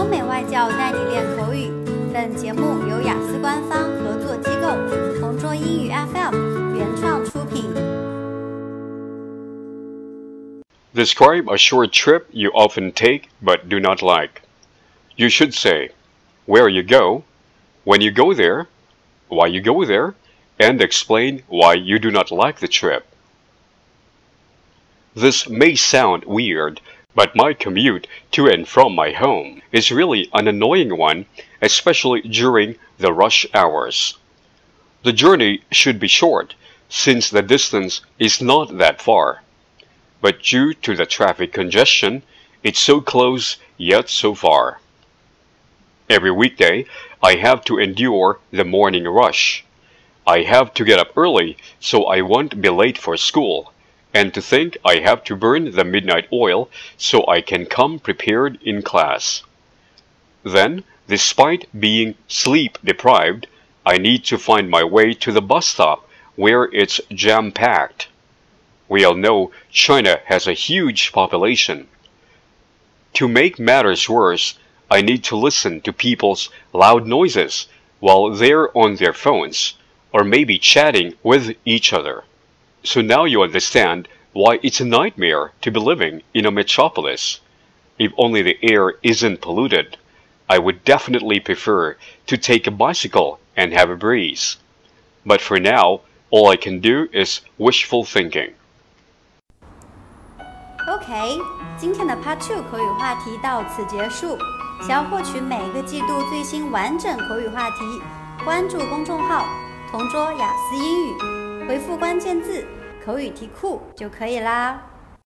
欧美外教带你练口语。本节目由雅思官方合作机构同桌英语 FM 原创出品。Describe a short trip you often take but do not like. You should say where you go, when you go there, why you go there, and explain why you do not like the trip. This may sound weird, but my commute to and from my home is really an annoying one, especially during the rush hours. The journey should be short, since the distance is not that far. But due to the traffic congestion, it's so close yet so far. Every weekday, I have to endure the morning rush. I have to get up early so I won't be late for school and to think I have to burn the midnight oil so I can come prepared in class. Then, despite being sleep deprived, I need to find my way to the bus stop where it's jam packed. We all know China has a huge population. To make matters worse, I need to listen to people's loud noises while they're on their phones or maybe chatting with each other. So now you understand why it's a nightmare to be living in a metropolis. If only the air isn't polluted, I would definitely prefer to take a bicycle and have a breeze. But for now, all I can do is wishful thinking. OK，今天的 Part Two 口语话题到此结束。想要获取每个季度最新完整口语话题，关注公众号“同桌雅思英语”。 回复关键字“口语题库”就可以啦。